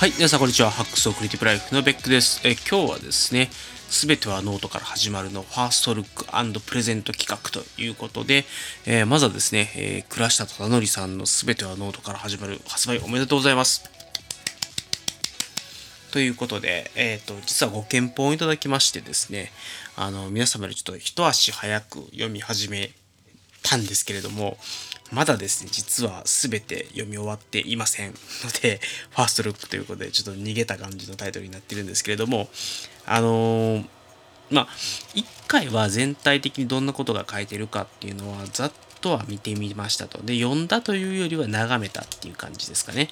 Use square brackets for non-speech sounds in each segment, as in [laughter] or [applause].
はい、皆さんこんにちは。ハックス・オブ・クリエイティブライフのベックです。え今日はですね、すべてはノートから始まるのファーストルックプレゼント企画ということで、えー、まずはですね、えー、倉下忠則さんのすべてはノートから始まる発売おめでとうございます。ということで、えっ、ー、と、実はご献本いただきましてですね、あの、皆様よりちょっと一足早く読み始めたんですけれども、まだですね、実は全て読み終わっていませんので、[laughs] ファーストルックということで、ちょっと逃げた感じのタイトルになってるんですけれども、あのー、まあ、1回は全体的にどんなことが書いてるかっていうのは、ざっとは見てみましたと。で、読んだというよりは眺めたっていう感じですかね。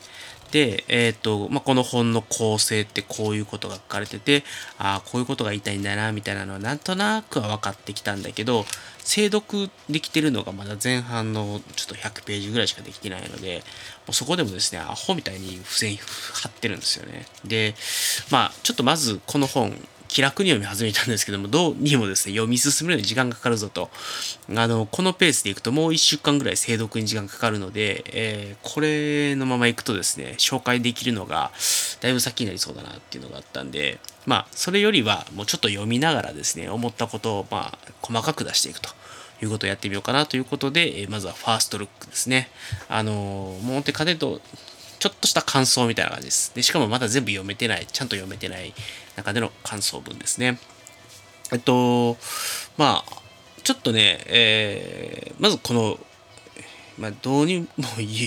で、えっ、ー、と、まあ、この本の構成ってこういうことが書かれてて、ああ、こういうことが言いたいんだな、みたいなのはなんとなくは分かってきたんだけど、精読できてるのがまだ前半のちょっと100ページぐらいしかできてないので、もうそこでもですね、アホみたいに付箋貼ってるんですよね。で、まあ、ちょっとまずこの本、気楽に読み始めたんですけども、どうにもですね、読み進めるのに時間がかかるぞと。あの、このペースでいくともう1週間ぐらい精読に時間かかるので、えー、これのままいくとですね、紹介できるのがだいぶ先になりそうだなっていうのがあったんで、まあ、それよりはもうちょっと読みながらですね、思ったことを、まあ、細かく出していくと。いうことをやってみようかなということで、えまずはファーストルックですね。あのもう本当に家電とちょっとした感想みたいな感じです。で、しかもまだ全部読めてない、ちゃんと読めてない中での感想文ですね。えっと、まあ、ちょっとね、えー、まずこのまあ、どうにも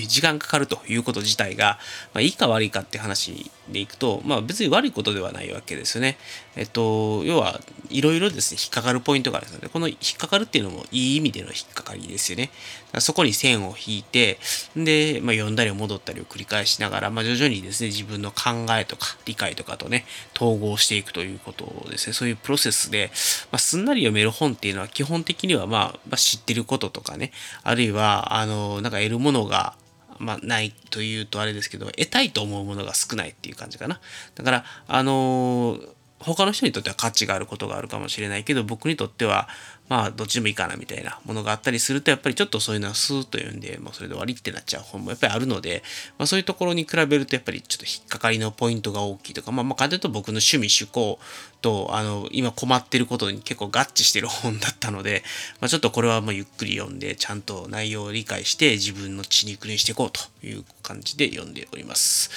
時間かかるということ自体が、まあ、いいか悪いかって話でいくと、まあ、別に悪いことではないわけですよね。えっと、要はいろいろですね、引っかかるポイントがあるので、この引っかかるっていうのもいい意味での引っかかりですよね。そこに線を引いて、で、まあ、読んだり戻ったりを繰り返しながら、まあ、徐々にですね、自分の考えとか理解とかとね、統合していくということですね。そういうプロセスで、まあ、すんなり読める本っていうのは基本的には、まあ、まあ、知ってることとかね、あるいは、あの、なんか得るものが、まあ、ないというとあれですけど、得たいと思うものが少ないっていう感じかな。だから、あのー、他の人にとっては価値があることがあるかもしれないけど、僕にとっては、まあ、どっちでもいいかなみたいなものがあったりすると、やっぱりちょっとそういうのはスーッと読んで、まあ、それで終わりってなっちゃう本もやっぱりあるので、まあ、そういうところに比べると、やっぱりちょっと引っかかりのポイントが大きいとか、まあ、まあ、簡単に言うと僕の趣味趣向と、あの、今困ってることに結構合致してる本だったので、[laughs] まあ、ちょっとこれはまあゆっくり読んで、ちゃんと内容を理解して、自分の血肉にしていこうという感じで読んでおります。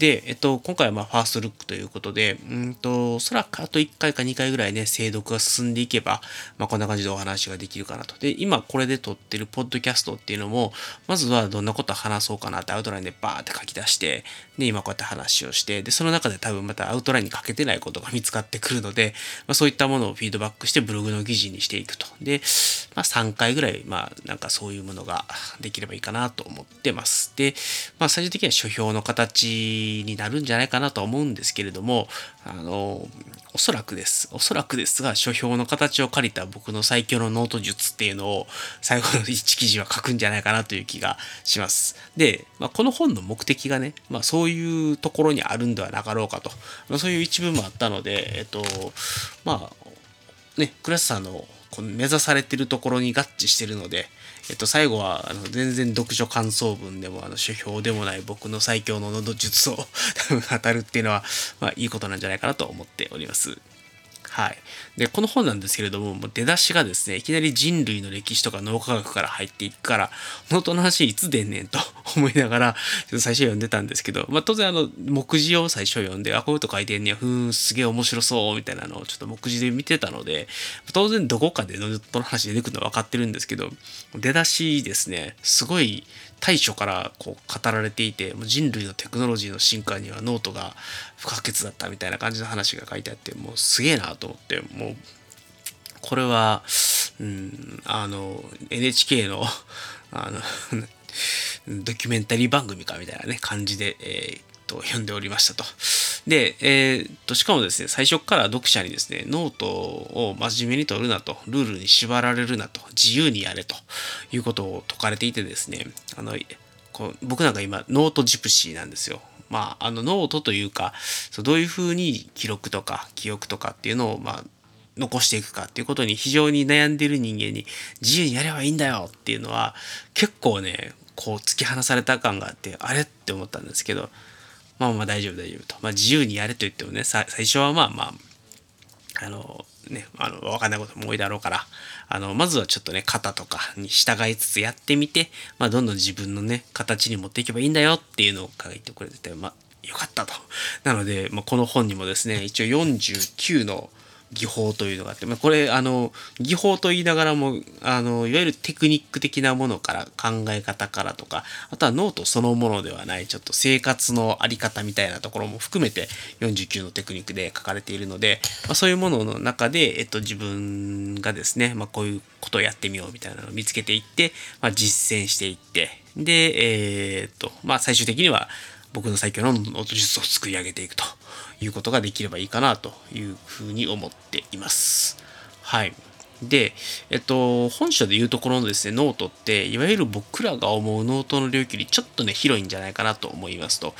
で、えっと、今回はまあファーストルックということで、うんと、おそらくあと1回か2回ぐらいね、精読が進んでいけば、まあこんな感じでお話ができるかなと。で、今これで撮ってるポッドキャストっていうのも、まずはどんなこと話そうかなってアウトラインでバーって書き出して、で、今こうやって話をして、で、その中で多分またアウトラインに書けてないことが見つかってくるので、まあそういったものをフィードバックしてブログの記事にしていくと。で、まあ3回ぐらい、まあなんかそういうものができればいいかなと思ってます。で、まあ最終的には書評の形になるんじゃないかなと思うんですけれども、あの、おそらくです。おそらくですが、書評の形を借りた僕の最強のノート術っていうのを最後の1記事は書くんじゃないかなという気がします。で、まあ、この本の目的がね、まあ、そういうところにあるんではなかろうかと、まあ、そういう一文もあったので、えっと、まあ、ね、クラスさんのこの目指されてるところに合致してるので、えっと、最後はあの全然読書感想文でもあの書評でもない僕の最強の喉術を [laughs] 語るっていうのは、まあ、いいことなんじゃないかなと思っております。はい。で、この本なんですけれども、もう出だしがですね、いきなり人類の歴史とか脳科学から入っていくから、ノートの話いつ出んねんと [laughs] 思いながら、ちょっと最初読んでたんですけど、まあ当然あの、目次を最初読んで、あ、こういうこと書いてんねや、ふーん、すげえ面白そう、みたいなのをちょっと目次で見てたので、当然どこかでノートの話出てくるのは分かってるんですけど、出だしですね、すごい太古からこう語られていて人類のテクノロジーの進化にはノートが不可欠だったみたいな感じの話が書いてあってもうすげえなと思ってもうこれは、うん、あの NHK のあの [laughs] ドキュメンタリー番組かみたいなね感じで、えー、と読んでおりましたと。で、えー、っと、しかもですね、最初から読者にですね、ノートを真面目に取るなと、ルールに縛られるなと、自由にやれということを説かれていてですね、あの、こう僕なんか今、ノートジプシーなんですよ。まあ、あの、ノートというか、そうどういうふうに記録とか記憶とかっていうのを、まあ、残していくかっていうことに非常に悩んでいる人間に自由にやればいいんだよっていうのは結構ねこう突き放された感があってあれって思ったんですけどまあまあ大丈夫大丈夫と。まあ自由にやれと言ってもね、最初はまあまあ、あの、ね、あの、わかんないことも多いだろうから、あの、まずはちょっとね、型とかに従いつつやってみて、まあどんどん自分のね、形に持っていけばいいんだよっていうのを書いてくれてて、まあよかったと。なので、まあ、この本にもですね、一応49の技法というのがあって、まあ、これあの技法と言いながらもあのいわゆるテクニック的なものから考え方からとかあとはノートそのものではないちょっと生活の在り方みたいなところも含めて49のテクニックで書かれているので、まあ、そういうものの中で、えっと、自分がですね、まあ、こういうことをやってみようみたいなのを見つけていって、まあ、実践していってでえー、っとまあ最終的には僕の最強のノート術を作り上げていくと。いうことができればいいかなというふうに思っています。はい。で、えっと、本書でいうところのですね、ノートって、いわゆる僕らが思うノートの領域よりちょっとね、広いんじゃないかなと思いますと。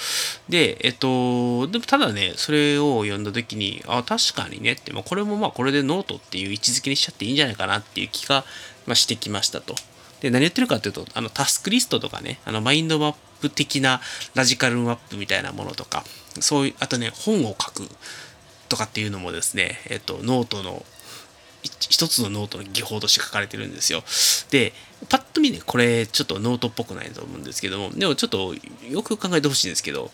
で、えっと、でもただね、それを読んだ時に、あ、確かにねって、まあ、これもまあ、これでノートっていう位置づけにしちゃっていいんじゃないかなっていう気が、まあ、してきましたと。で、何言ってるかっていうと、あの、タスクリストとかね、あの、マインドマップ的なロジカルマップみたいなものとか、そういう、あとね、本を書くとかっていうのもですね、えっと、ノートの、一つのノートの技法として書かれてるんですよ。で、パッと見ね、これちょっとノートっぽくないと思うんですけども、でもちょっとよく考えてほしいんですけど、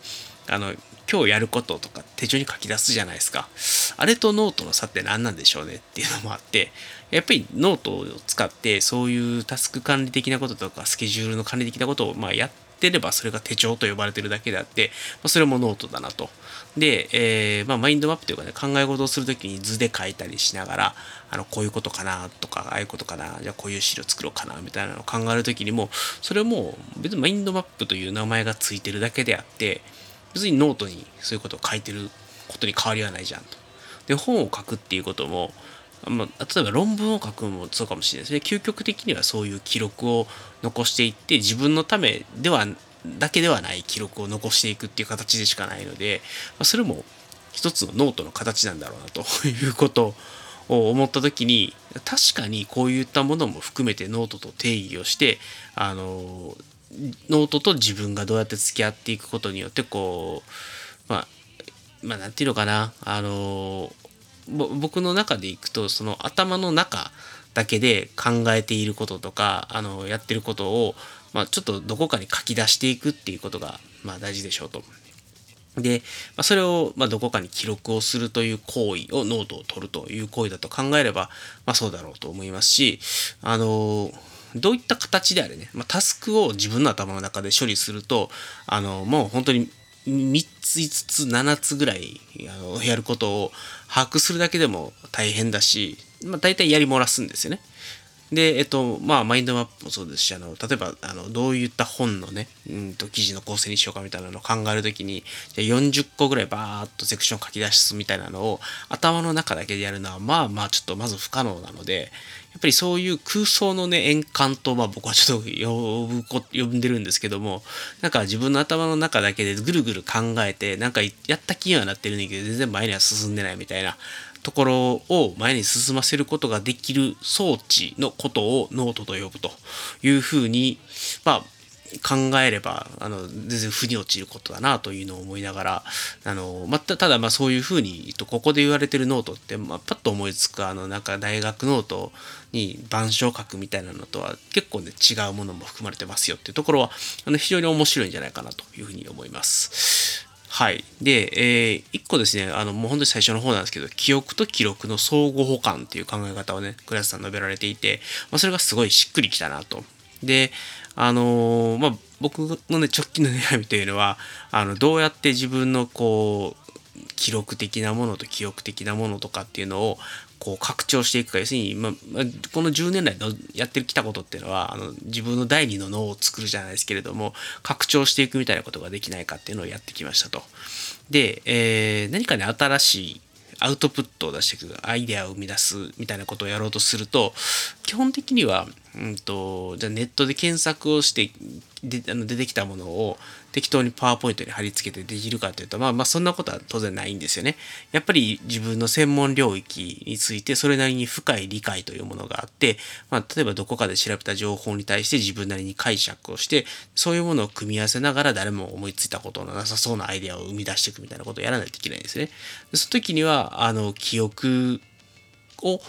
あの、今日やることとか手帳に書き出すじゃないですか。あれとノートの差って何なんでしょうねっていうのもあって、やっぱりノートを使ってそういうタスク管理的なこととかスケジュールの管理的なことをまあやってればそれが手帳と呼ばれてるだけであって、まあ、それもノートだなと。で、えー、まあ、マインドマップというかね、考え事をするときに図で書いたりしながら、あの、こういうことかなとか、ああいうことかな、じゃあこういう資料作ろうかな、みたいなのを考えるときにも、それも別にマインドマップという名前がついてるだけであって、別にノートにそういうことを書いてることに変わりはないじゃんと。で、本を書くっていうことも、まあ、例えば論文を書くのもそうかもしれないですね。究極的にはそういう記録を残していって、自分のためではだけではない記録を残していくっていう形でしかないので、まあ、それも一つのノートの形なんだろうなということを思った時に確かにこういったものも含めてノートと定義をしてあのノートと自分がどうやって付き合っていくことによってこうまあまあ何て言うのかなあの僕の中でいくとその頭の中だけで考えていることとかあのやってることをまあ、ちょっとどこかに書き出していくっていうことが、まあ、大事でしょうと。で、まあ、それを、まどこかに記録をするという行為をノートを取るという行為だと考えれば、ま、そうだろうと思いますし、あのどういった形であれね、ま、タスクを自分の頭の中で処理すると、あのもう本当に3つ5つ7つぐらいあのやることを把握するだけでも大変だし、まあ、大体やり漏らすんですよね。で、えっと、まあ、マインドマップもそうですし、あの、例えば、あの、どういった本のね、うんと、記事の構成にしようかみたいなのを考えるときに、じゃ40個ぐらいバーっとセクション書き出すみたいなのを、頭の中だけでやるのは、まあまあ、ちょっとまず不可能なので、やっぱりそういう空想のね、円環と、まあ僕はちょっと呼ぶこ、呼んでるんですけども、なんか自分の頭の中だけでぐるぐる考えて、なんかやった気にはなってるんだけど、全然前には進んでないみたいな、ところを前に進ませることができる装置のことをノートと呼ぶというふうに、まあ、考えればあの全然腑に落ちることだなというのを思いながらあの、またただまあそういうふうにここで言われてるノートって、まあ、パッと思いつくあのなんか大学ノートに板書を書くみたいなのとは結構ね違うものも含まれてますよっていうところはあの非常に面白いんじゃないかなというふうに思います。はい。で、えー、1個ですね、あの、もう本当に最初の方なんですけど、記憶と記録の相互補完っていう考え方をね、倉下さん述べられていて、まあ、それがすごいしっくりきたなと。で、あのー、まあ、僕のね、直近の悩みというのは、あの、どうやって自分のこう、記録的なものと記憶的なものとかっていうのをこう拡張していくか要するに、まあ、この10年来のやってきたことっていうのはあの自分の第二の脳を作るじゃないですけれども拡張していくみたいなことができないかっていうのをやってきましたと。で、えー、何かね新しいアウトプットを出していくアイデアを生み出すみたいなことをやろうとすると基本的には、うんと、じゃネットで検索をしてであの出てきたものを適当にパワーポイントに貼り付けてできるかというと、まあ、まあそんなことは当然ないんですよね。やっぱり自分の専門領域についてそれなりに深い理解というものがあって、まあ、例えばどこかで調べた情報に対して自分なりに解釈をしてそういうものを組み合わせながら誰も思いついたことのなさそうなアイデアを生み出していくみたいなことをやらないといけないんですね。その時にはあの記憶を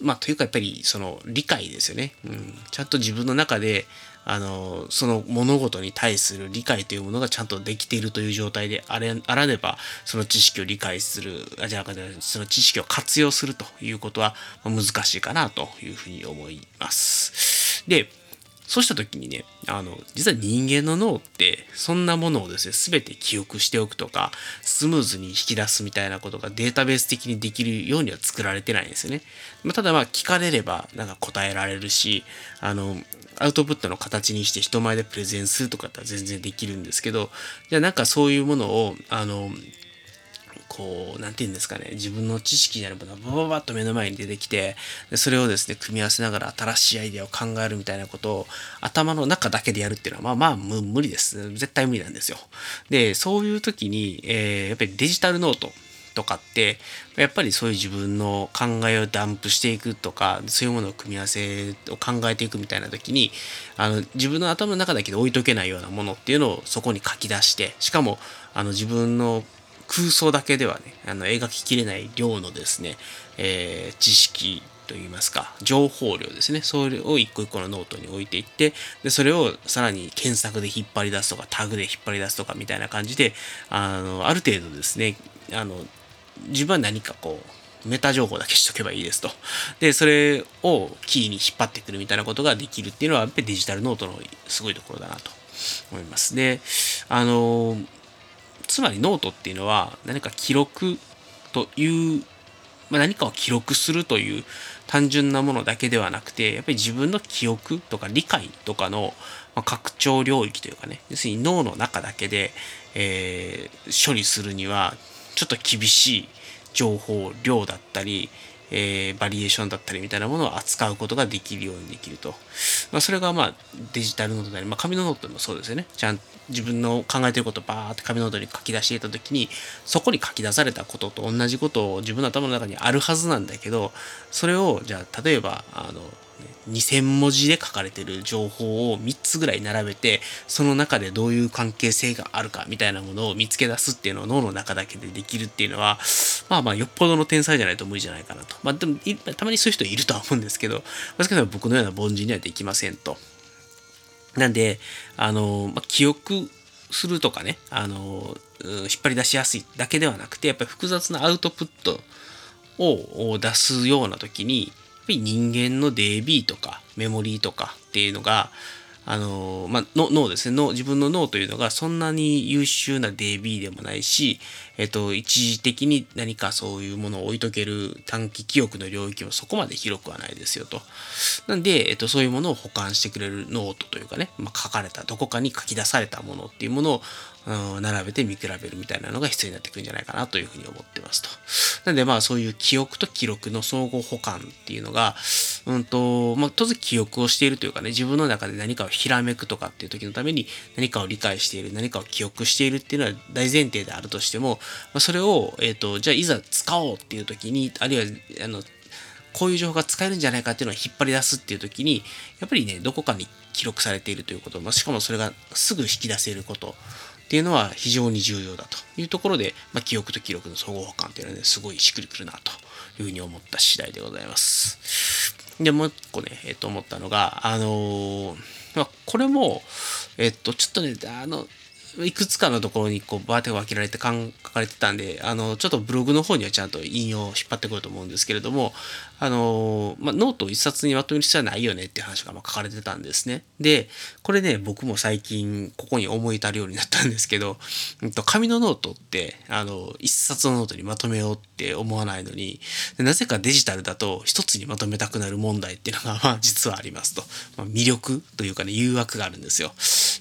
まあ、というかやっぱりその理解ですよね。うん、ちゃんと自分の中であのその物事に対する理解というものがちゃんとできているという状態であれあらねばその知識を理解するあじゃあその知識を活用するということは難しいかなというふうに思います。でそうした時にね、あの、実は人間の脳って、そんなものをですね、全て記憶しておくとか、スムーズに引き出すみたいなことがデータベース的にできるようには作られてないんですよね。まあ、ただまあ、聞かれれば、なんか答えられるし、あの、アウトプットの形にして人前でプレゼンするとかって全然できるんですけど、じゃあなんかそういうものを、あの、こう、なんて言うんですかね、自分の知識になるものがバババッと目の前に出てきて、でそれをですね、組み合わせながら新しいアイデアを考えるみたいなことを頭の中だけでやるっていうのは、まあまあ無理です。絶対無理なんですよ。で、そういう時に、えー、やっぱりデジタルノートとかってやっぱりそういう自分の考えをダンプしていくとかそういうものを組み合わせを考えていくみたいな時にあの自分の頭の中だけで置いとけないようなものっていうのをそこに書き出してしかもあの自分の空想だけではね、あの描ききれない量のですね、えー、知識といいますか、情報量ですね。それを一個一個のノートに置いていって、で、それをさらに検索で引っ張り出すとか、タグで引っ張り出すとかみたいな感じで、あの、ある程度ですね、あの、自分は何かこう、メタ情報だけしとけばいいですと。で、それをキーに引っ張ってくるみたいなことができるっていうのは、やっぱりデジタルノートのすごいところだなと思います。で、あの、つまりノートっていうのは何か記録という、まあ、何かを記録するという単純なものだけではなくてやっぱり自分の記憶とか理解とかの、拡張領域というかね要するに脳の中だけで、えー、処理するにはちょっと厳しい情報量だったり、えー、バリエーションだったりみたいなものを扱うことができるようにできると。まあ、それがまあデジタルノートであり、まあ、紙のノートもそうですよね。ちゃんと自分の考えてることをバーって紙ノートに書き出していた時にそこに書き出されたことと同じことを自分の頭の中にあるはずなんだけどそれをじゃあ例えばあの2000文字で書かれてる情報を3つぐらい並べてその中でどういう関係性があるかみたいなものを見つけ出すっていうのを脳の中だけでできるっていうのはまあまあよっぽどの天才じゃないと無理じゃないかなと。まあでもたまにそういう人いるとは思うんですけどしかし僕のような凡人にはできませんと。なんであの、まあ、記憶するとかねあの引っ張り出しやすいだけではなくてやっぱり複雑なアウトプットを出すような時にぱり人間の DB とかメモリーとかっていうのがあのまあ、脳ですね脳自分の脳というのがそんなに優秀な DB でもないし、えっと、一時的に何かそういうものを置いとける短期記憶の領域もそこまで広くはないですよと。なんで、えっと、そういうものを保管してくれるノートというかね、まあ、書かれたどこかに書き出されたものっていうものを、並べて見比べるみたいなのが必要になってくるんじゃないかなというふうに思ってますと。なんでまあそういう記憶と記録の相互補完っていうのが、うんと、まあ当然記憶をしているというかね、自分の中で何かをひらめくとかっていう時のために何かを理解している、何かを記憶しているっていうのは大前提であるとしても、まあ、それを、えっ、ー、と、じゃあいざ使おうっていう時に、あるいは、あの、こういう情報が使えるんじゃないかっていうのを引っ張り出すっていう時に、やっぱりね、どこかに記録されているということ、まあ、しかもそれがすぐ引き出せることっていうのは非常に重要だというところで、まあ、記憶と記録の相互補完っていうのはね、すごいしっくりくるなというふうに思った次第でございます。で、もう一個ね、えっ、と、思ったのが、あのー、まあ、これも、えっ、と、ちょっとね、あの、いくつかのところにこうバーって分けられて書かれてたんで、あの、ちょっとブログの方にはちゃんと引用を引っ張ってくると思うんですけれども、あの、まあ、ノートを一冊にまとめる必要はないよねっていう話がま書かれてたんですね。で、これね、僕も最近ここに思い至るようになったんですけど、[laughs] うんと、紙のノートって、あの、一冊のノートにまとめようって思わないのに、なぜかデジタルだと一つにまとめたくなる問題っていうのが、まあ、実はありますと。まあ、魅力というかね、誘惑があるんですよ。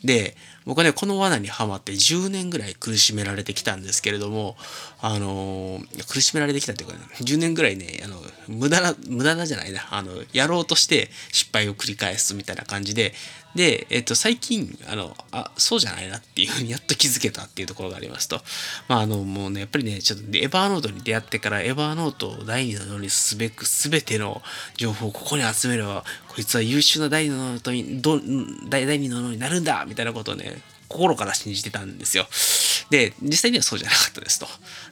で、僕はね、この罠にはまって10年ぐらい苦しめられてきたんですけれども、あのー、苦しめられてきたっていうか、ね、10年ぐらいね、あの、無駄な、無駄なじゃないな、あの、やろうとして失敗を繰り返すみたいな感じで、で、えっと、最近、あの、あ、そうじゃないなっていうふうにやっと気づけたっていうところがありますと。まあ、あの、もうね、やっぱりね、ちょっとエヴァーノートに出会ってから、エヴァーノートを第二の脳にすべく全ての情報をここに集めれば、こいつは優秀な第二の脳に、第二の脳になるんだみたいなことをね、心から信じてたんですよ。で、実際にはそうじゃなかったですと。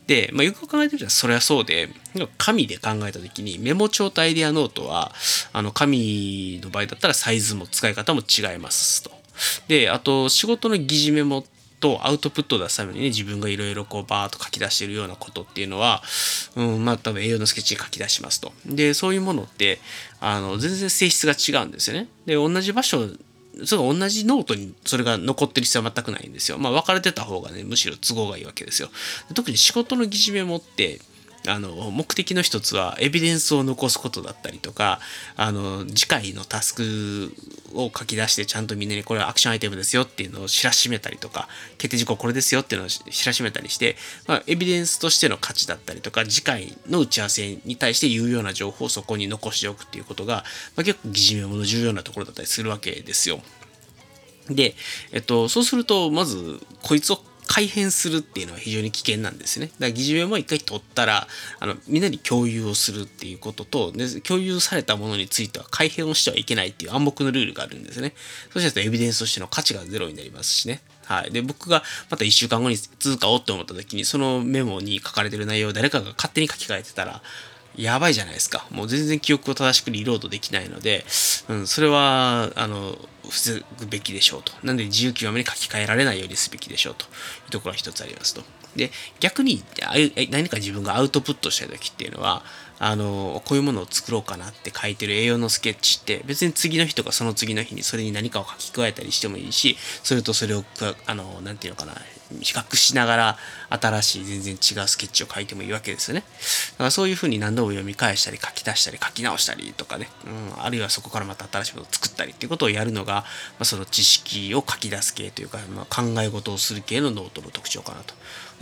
で、まあ、よく考えてみたらそれはそうで、紙で考えた時にメモ帳とアイデアノートは、あの、紙の場合だったらサイズも使い方も違いますと。で、あと、仕事の議事メモとアウトプットを出すためにね、自分がいろいろこうバーっと書き出してるようなことっていうのは、うん、まあ多分 A4のスケッチに書き出しますと。で、そういうものって、あの、全然性質が違うんですよね。で、同じ場所その同じノートにそれが残ってる必要は全くないんですよ。まあ分かれてた方がね、むしろ都合がいいわけですよ。特に仕事の議事メモって、あの目的の一つはエビデンスを残すことだったりとかあの次回のタスクを書き出してちゃんとみんなにこれはアクションアイテムですよっていうのを知らしめたりとか決定事項これですよっていうのを知らしめたりして、まあ、エビデンスとしての価値だったりとか次回の打ち合わせに対して有用な情報をそこに残しておくっていうことが、まあ、結構疑似メモの重要なところだったりするわけですよ。で、えっと、そうすると、まず、こいつを改変するっていうのは非常に危険なんですね。だから疑似メモを一回取ったらあのみんなに共有をするっていうこととで共有されたものについては改変をしてはいけないっていう暗黙のルールがあるんですね。そうしたらエビデンスとしての価値がゼロになりますしね。はい。で、僕がまた1週間後に続かおうって思った時にそのメモに書かれてる内容を誰かが勝手に書き換えてたらやばいじゃないですか。もう全然記憶を正しくリロードできないので、うん、それは、あの、防ぐべきでしょうと。なんで自由極めに書き換えられないようにすべきでしょうというところが一つありますと。で、逆に何か自分がアウトプットしたい時っていうのは、あの、こういうものを作ろうかなって書いてる栄養のスケッチって別に次の日とかその次の日にそれに何かを書き加えたりしてもいいし、それとそれを、あの、なんていうのかな、比較しながら新しい全然違うスケッチを書いてもいいわけですよね。だからそういうふうに何度も読み返したり書き出したり書き直したりとかね、うん、あるいはそこからまた新しいものを作ったりっていうことをやるのが、まあ、その知識を書き出す系というか、まあ、考え事をする系のノートの特徴かなと。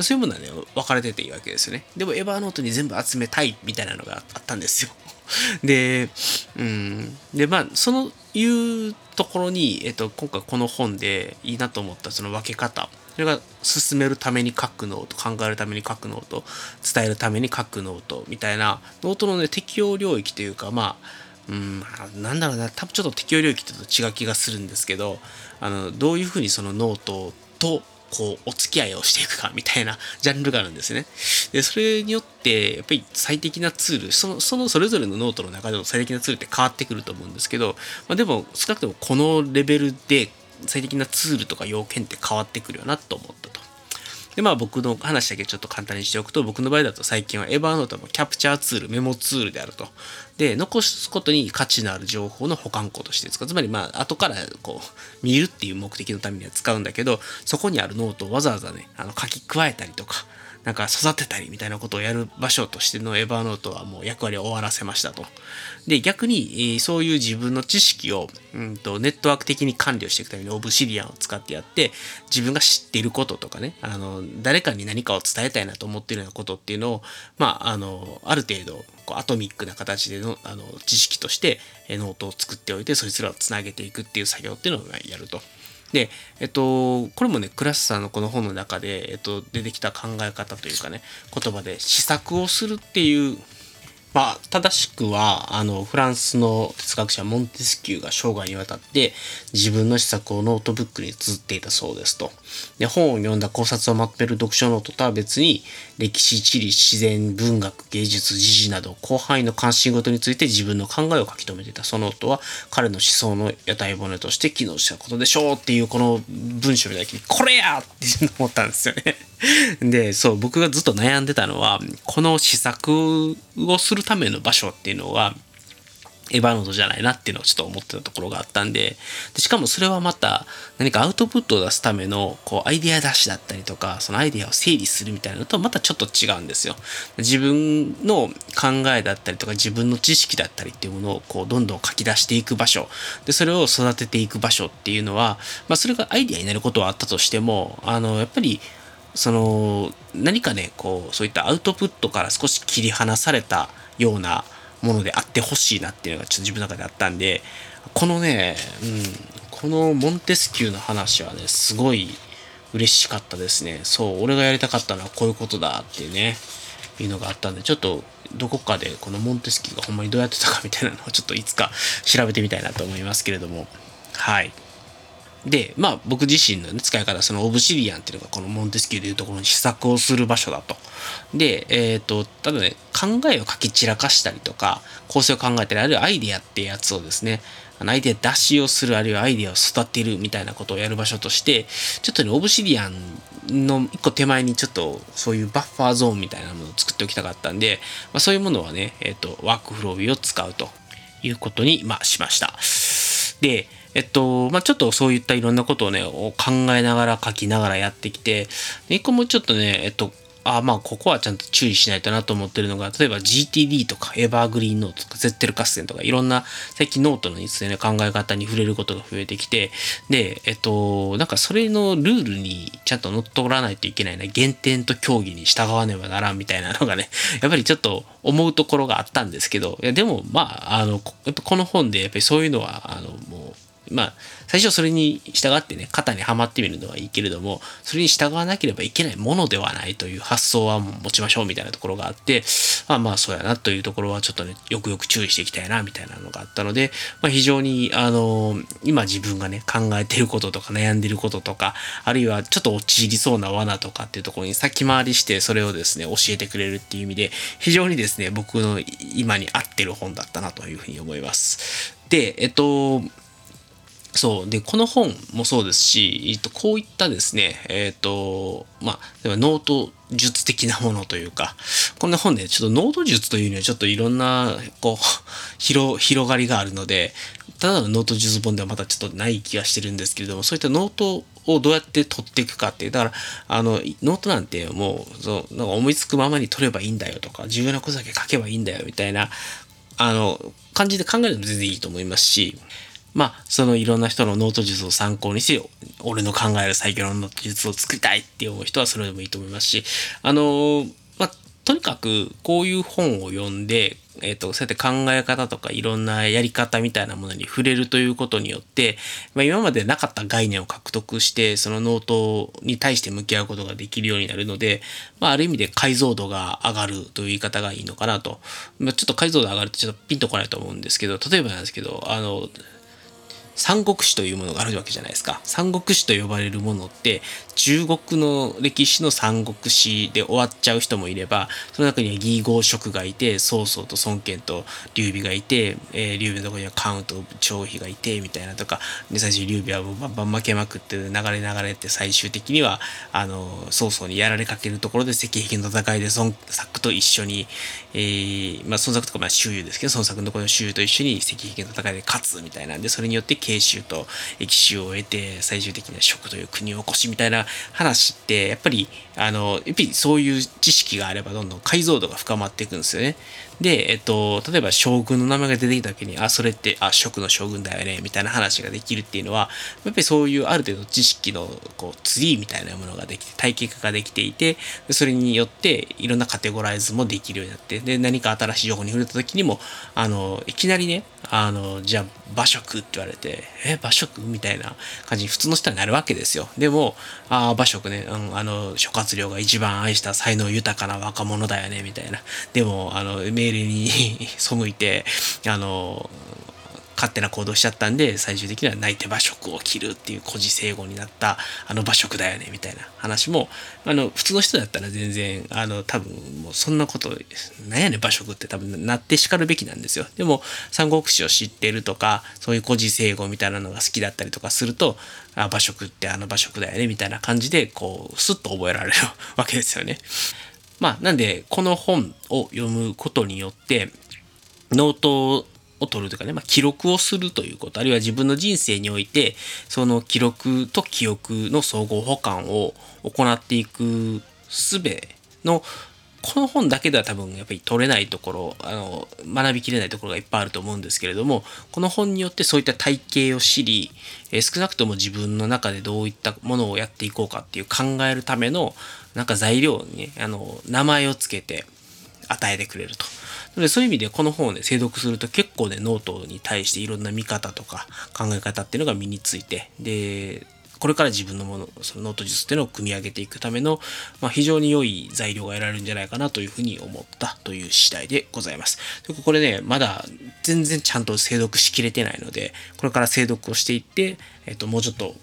そういうものはね、分かれてていいわけですよね。でも Evernote に全部集めたいみたいなのがあったんですよ。で、うん。で、まあ、そのいうところに、えっと、今回この本でいいなと思ったその分け方。それが進めるために書くノート、考えるために書くノート、伝えるために書くノートみたいな、ノートのね、適用領域というか、まあ、うん、なんだろうな、多分ちょっと適用領域と違う気がするんですけど、あの、どういうふうにそのノートとこうお付き合いをしていくかみたいな [laughs] ジャンルがあるんですね。で、それによってやっぱり最適なツール、そのそのそれぞれのノートの中での最適なツールって変わってくると思うんですけど、まあ、でも少なくともこのレベルで最適なツールとか要件って変わってくるよなと思って。で、まあ僕の話だけちょっと簡単にしておくと、僕の場合だと最近は Evernote のキャプチャーツール、メモツールであると。で、残すことに価値のある情報の保管庫として使う。つまり、まあ、後からこう、見るっていう目的のためには使うんだけど、そこにあるノートをわざわざね、あの書き加えたりとか、なんか育てたりみたいなことをやる場所としての Evernote はもう役割を終わらせましたと。で、逆に、そういう自分の知識を、うんと、ネットワーク的に管理をしていくために Obsidian を使ってやって、自分が知っていることとかね、あの、誰かに何かを伝えたいなと思っているようなことっていうのを、まあ、あの、ある程度、こうアトミックな形でのあの知識としてノートを作っておいて、そいつらをつなげていくっていう作業っていうのをやると。で、えっと、これもね、倉下さんのこの本の中で、えっと、出てきた考え方というかね、言葉で思索をするっていうまあ、正しくは、あの、フランスの哲学者モンテスキューが生涯にわたって自分の思索をノートブックに綴っていたそうですと。で、本を読んだ考察をまとめる読書ノートとは別に、歴史、地理、自然、文学、芸術、時事など、広範囲の関心事について自分の考えを書き留めていたそのノートは、彼の思想の屋台骨として機能したことでしょうっていう、この文章を見た時に、これやって思ったんですよね。で、そう、僕がずっと悩んでたのは、この思索をするための場所っていうのは、 Evernote じゃないなっていうのをちょっと思ってたところがあったんででしかもそれはまた何かアウトプットを出すためのこうアイデア出しだったりとかそのアイデアを整理するみたいなのとまたちょっと違うんですよ。自分の考えだったりとか自分の知識だったりっていうものをこうどんどん書き出していく場所。でそれを育てていく場所っていうのは、まあ、それがアイデアになることはあったとしてもあのやっぱりその何かねこうそういったアウトプットから少し切り離されたようなものであってほしいなっていうのがちょっと自分の中であったんでこのね、うん、このモンテスキューの話はねすごい嬉しかったですね。そう俺がやりたかったのはこういうことだっていうねいうのがあったんでちょっとどこかでこのモンテスキューがほんまにどうやってたかみたいなのをちょっといつか調べてみたいなと思いますけれども。はい。で、まあ僕自身の、使い方、そのオブシディアンっていうのがこのモンテスキューでいうところに試作をする場所だと。で、えっ、ー、と、ただね、考えを書き散らかしたりとか、構成を考えたり、あるいはアイディアってやつをですね、アイディア出しをする、あるいはアイディアを育てるみたいなことをやる場所として、ちょっとね、オブシディアンの一個手前にちょっとそういうバッファーゾーンみたいなものを作っておきたかったんで、まあ、そういうものはね、えっ、ー、と、ワークフロービーを使うということに、まあ、しました。で、えっと、まあ、ちょっとそういったいろんなことをね、考えながら書きながらやってきて、で一個もちょっとね、えっと、あまあ、ここはちゃんと注意しないとなと思ってるのが、例えば GTD とか Evergreen ノートとか Zettelkasten とかいろんな最近ノートのですね、考え方に触れることが増えてきて、で、えっと、なんかそれのルールにちゃんと乗っ取らないといけないな、原典と教義に従わねばならんみたいなのがね、[laughs] やっぱりちょっと思うところがあったんですけど、いやでもまあ、あの、やっぱこの本でやっぱりそういうのは、あの、もう、まあ、最初それに従ってね、肩にはまってみるのはいいけれども、それに従わなければいけないものではないという発想は持ちましょうみたいなところがあって、まあまあそうやなというところはちょっとね、よくよく注意していきたいなみたいなのがあったので、まあ非常に、あの、今自分がね、考えてることとか悩んでることとか、あるいはちょっと陥りそうな罠とかっていうところに先回りしてそれをですね、教えてくれるっていう意味で、非常にですね、僕の今に合ってる本だったなというふうに思います。で、えっと、そう。で、この本もそうですし、こういったですね、えっ、と、まあ、ノート術的なものというか、こんな本で、ちょっとノート術というにはちょっといろんな、こう、[laughs] 広、広がりがあるので、ただのノート術本ではまたちょっとない気がしてるんですけれども、そういったノートをどうやって取っていくかっていう、だから、あの、ノートなんてもう、そう、なんか思いつくままに取ればいいんだよとか、重要なことだけ書けばいいんだよみたいな、あの、感じで考えるのも全然いいと思いますし、まあ、そのいろんな人のノート術を参考にして、俺の考える最強のノート術を作りたいって思う人はそれでもいいと思いますし、あのまあ、とにかくこういう本を読んで、えっ、ー、と、そうやって考え方とかいろんなやり方みたいなものに触れるということによって、まあ、今までなかった概念を獲得して、そのノートに対して向き合うことができるようになるので、まあ、ある意味で解像度が上がるという言い方がいいのかなと。まあ、ちょっと解像度上がるとちょっとピンとこないと思うんですけど、例えばなんですけど、あの、三国志というものがあるわけじゃないですか。三国志と呼ばれるものって中国の歴史の三国志で終わっちゃう人もいればその中には義合職がいて曹操と孫権と劉備がいて、えー、劉備のところには関羽と張飛がいてみたいなとかで最初劉備はバンバン負けまくって流れ流れって最終的にはあの曹操にやられかけるところで石壁の戦いで孫作と一緒に、えー、まあ孫作とかまあ周遊ですけど孫作のこの周遊と一緒に石壁の戦いで勝つみたいなんでそれによって慶州と益州を得て最終的には蜀という国を起こしみたいな話ってやっぱりあのやっぱりそういう知識があればどんどん解像度が深まっていくんですよね。で、えっと、例えば将軍の名前が出てきた時に、あ、それって、あ、食の将軍だよね、みたいな話ができるっていうのは、やっぱりそういうある程度知識のこうツリーみたいなものができて、体系化ができていて、それによっていろんなカテゴライズもできるようになって、で、何か新しい情報に触れた時にも、あの、いきなりね、あの、じゃあ、馬食って言われて、え、馬食みたいな感じに普通の人になるわけですよ。でも、ああ、馬食ね、うん、あの、諸葛亮が一番愛した才能豊かな若者だよね、みたいな。でも、あの、命令に背いて、あの、勝手な行動しちゃったんで最終的には泣いて馬食を切るっていう孤児生語になったあの馬食だよねみたいな話もあの普通の人だったら全然あの多分もうそんなことなんやねん馬食って多分なって叱るべきなんですよでも三国志を知ってるとかそういう孤児生語みたいなのが好きだったりとかするとあ馬食ってあの馬食だよねみたいな感じでこうスッと覚えられる [laughs] わけですよね。まあなんでこの本を読むことによってノートを取るというかね、まあ、記録をするということ、あるいは自分の人生において、その記録と記憶の総合保管を行っていく術のこの本だけでは多分やっぱり取れないところあの学びきれないところがいっぱいあると思うんですけれどもこの本によってそういった体系を知り、え少なくとも自分の中でどういったものをやっていこうかっていう考えるためのなんか材料にねあの名前をつけて与えてくれると。でそういう意味でこの本をね、精読すると結構ね、ノートに対していろんな見方とか考え方っていうのが身について、で、これから自分のもの、そのノート術っていうのを組み上げていくための、まあ、非常に良い材料が得られるんじゃないかなというふうに思ったという次第でございます。でこれね、まだ全然ちゃんと精読しきれてないので、これから精読をしていって、えっと、もうちょっと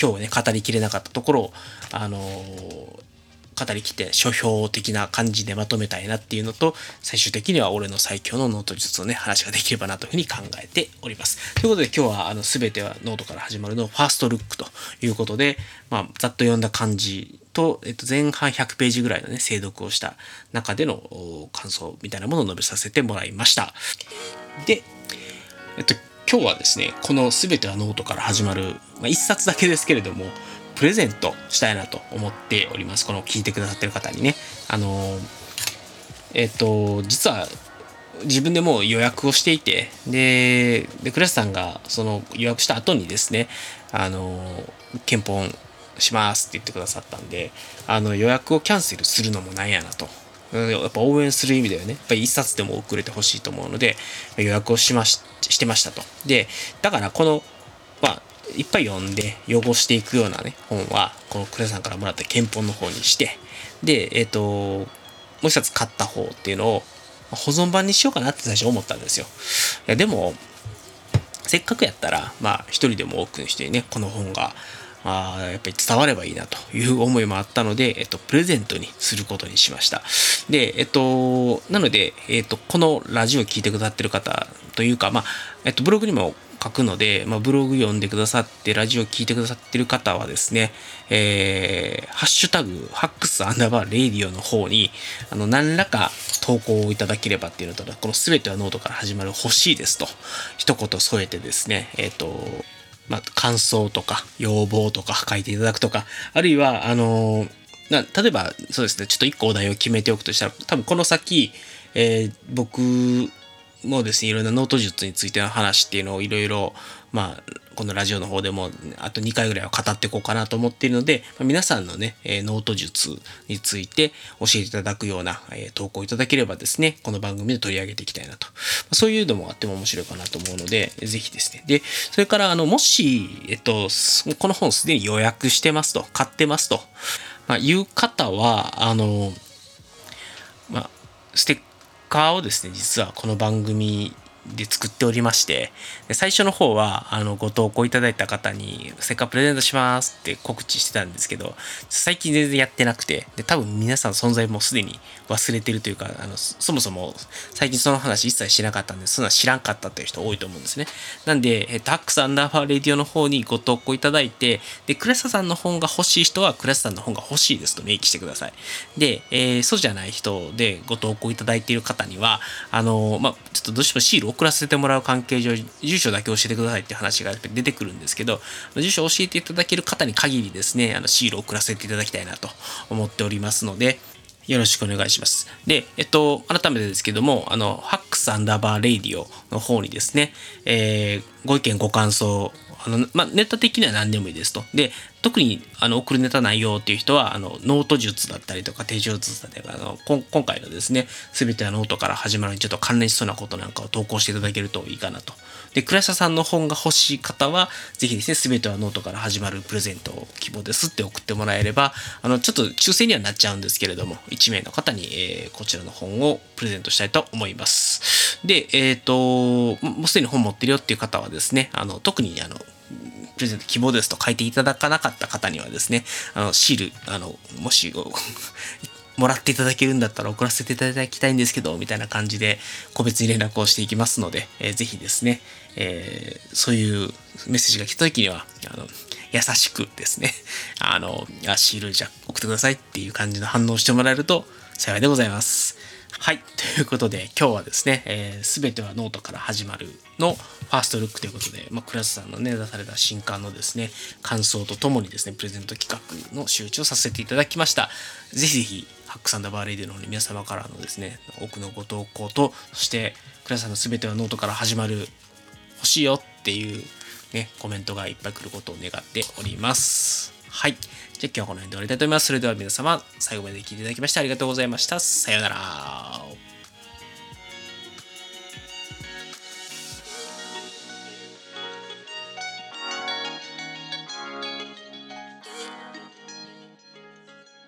今日はね、語りきれなかったところを、あのー語りきって書評的な感じでまとめたいなっていうのと、最終的には俺の最強のノート術のね、話ができればなというふうに考えております。ということで今日はあの全てはノートから始まるのファーストルックということで、まあ、ざっと読んだ感じと、えっと、前半100ページぐらいのね、精読をした中での感想みたいなものを述べさせてもらいました。で、えっと、今日はですね、この全てはノートから始まる、まあ、一冊だけですけれども、プレゼントしたいなと思っております。この聞いてくださってる方にね。あの、えっと、実は自分でもう予約をしていて、で、で倉下さんがその予約した後にですね、あの、献本しますって言ってくださったんで、あの予約をキャンセルするのもなんやなと。やっぱ応援する意味ではね、やっぱり一冊でも遅れてほしいと思うので、予約をしまし、してましたと。で、だからこの、まあ、いっぱい読んで汚していくようなね、本は、このクレさんからもらった憲法の方にして、で、えっ、ー、と、もう一冊買った方っていうのを、保存版にしようかなって最初思ったんですよ。いやでも、せっかくやったら、まあ、一人でも多くの人にね、この本が、あやっぱり伝わればいいなという思いもあったので、えっと、プレゼントにすることにしました。で、えっと、なので、えっと、このラジオを聴いてくださってる方というか、まあ、えっと、ブログにも書くので、まあ、ブログ読んでくださって、ラジオ聞いてくださってる方はですね、えー、ハッシュタグ、ハックスアンダーバーレディオの方に、あの、何らか投稿をいただければっていうのと、このすべてはノートから始まる欲しいですと、一言添えてですね、えっ、ー、と、まあ、感想とか、要望とか書いていただくとか、あるいは、あのな例えば、そうですね、ちょっと一個お題を決めておくとしたら、多分この先、えー、僕もですね、いろんなノート術についての話っていうのをいろいろ、まあ、このラジオの方でもあと2回ぐらいは語っていこうかなと思っているので、ま皆さんのね、えノート術について教えていただくようなえ投稿いただければですね、この番組で取り上げていきたいなと。そういうのもあっても面白いかなと思うので、ぜひですね。で、それから、あの、もし、えっと、この本すでに予約してますと、買ってますと、まあ、いう方は、あの、まあ、ステッカーをですね、実はこの番組で作っておりまして、最初の方は、あの、ご投稿いただいた方に、せっかくプレゼントしますって告知してたんですけど、最近全然やってなくて、で、多分皆さん存在もすでに忘れてるというか、あの、そもそも最近その話一切しなかったんで、そんな知らんかったっていう人多いと思うんですね。なんで、えっと、ハックスアンダーバーレディオの方にご投稿いただいて、で、倉下さんの本が欲しい人は、倉下さんの本が欲しいですと明記してください。で、えー、そうじゃない人でご投稿いただいている方には、あの、まあ、ちょっとどうしてもシール送送らせてもらう関係上、住所だけ教えてくださいっていう話が出てくるんですけど、住所を教えていただける方に限りですね、あのシールを送らせていただきたいなと思っておりますので、よろしくお願いします。で、えっと、改めてですけども、あの、ハックスアンダーバーレイディオの方にですね、えー、ご意見ご感想、あの、まあ、ネタ的には何でもいいですと。で、特にあの送るネタないよっていう人はあのノート術だったりとか手帳術だったりとかあの今回のですね全てはノートから始まるにちょっと関連しそうなことなんかを投稿していただけるといいかなと。で、倉下さんの本が欲しい方は、ぜひですね、全てはノートから始まるプレゼントを希望ですって送ってもらえれば、あの、ちょっと抽選にはなっちゃうんですけれども、1名の方に、えー、こちらの本をプレゼントしたいと思います。で、えっ、ー、と、もうすでに本持ってるよっていう方はですね、あの、特にあの、プレゼント希望ですと書いていただかなかった方にはですね、あの、シール、あの、もし、もらっていただけるんだったら送らせていただきたいんですけど、みたいな感じで個別に連絡をしていきますので、えー、ぜひですね、えー、そういうメッセージが来た時には、あの、優しくですね、[laughs] あの、あシールじゃ送ってくださいっていう感じの反応してもらえると幸いでございます。はい。ということで、今日はですね、す、え、すべてはノートから始まるのファーストルックということで、まあ、倉下さんのね、出された新刊のですね、感想とともにですね、プレゼント企画の周知をさせていただきました。ぜひぜひ、ハックスアンダーバーレディオの方に皆様からのですね、多くのご投稿と、そして、クラスさんの全てはノートから始まる、欲しいよっていうね、コメントがいっぱい来ることを願っております。はい。じゃあ今日はこの辺で終わりたいと思います。それでは皆様、最後まで聞いていただきましてありがとうございました。さようなら。